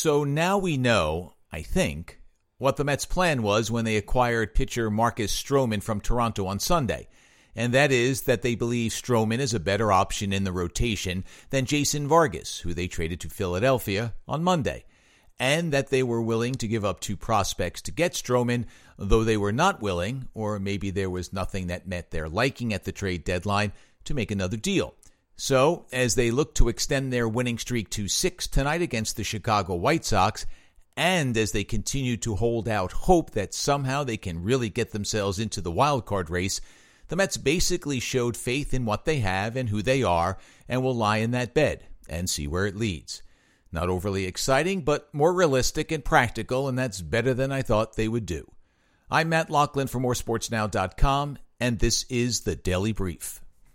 So now we know, I think, what the Mets' plan was when they acquired pitcher Marcus Stroman from Toronto on Sunday. And that is that they believe Stroman is a better option in the rotation than Jason Vargas, who they traded to Philadelphia on Monday. And that they were willing to give up two prospects to get Stroman, though they were not willing, or maybe there was nothing that met their liking at the trade deadline, to make another deal. So, as they look to extend their winning streak to six tonight against the Chicago White Sox, and as they continue to hold out hope that somehow they can really get themselves into the wild card race, the Mets basically showed faith in what they have and who they are and will lie in that bed and see where it leads. Not overly exciting, but more realistic and practical, and that's better than I thought they would do. I'm Matt Loughlin for moresportsnow.com, and this is the Daily Brief.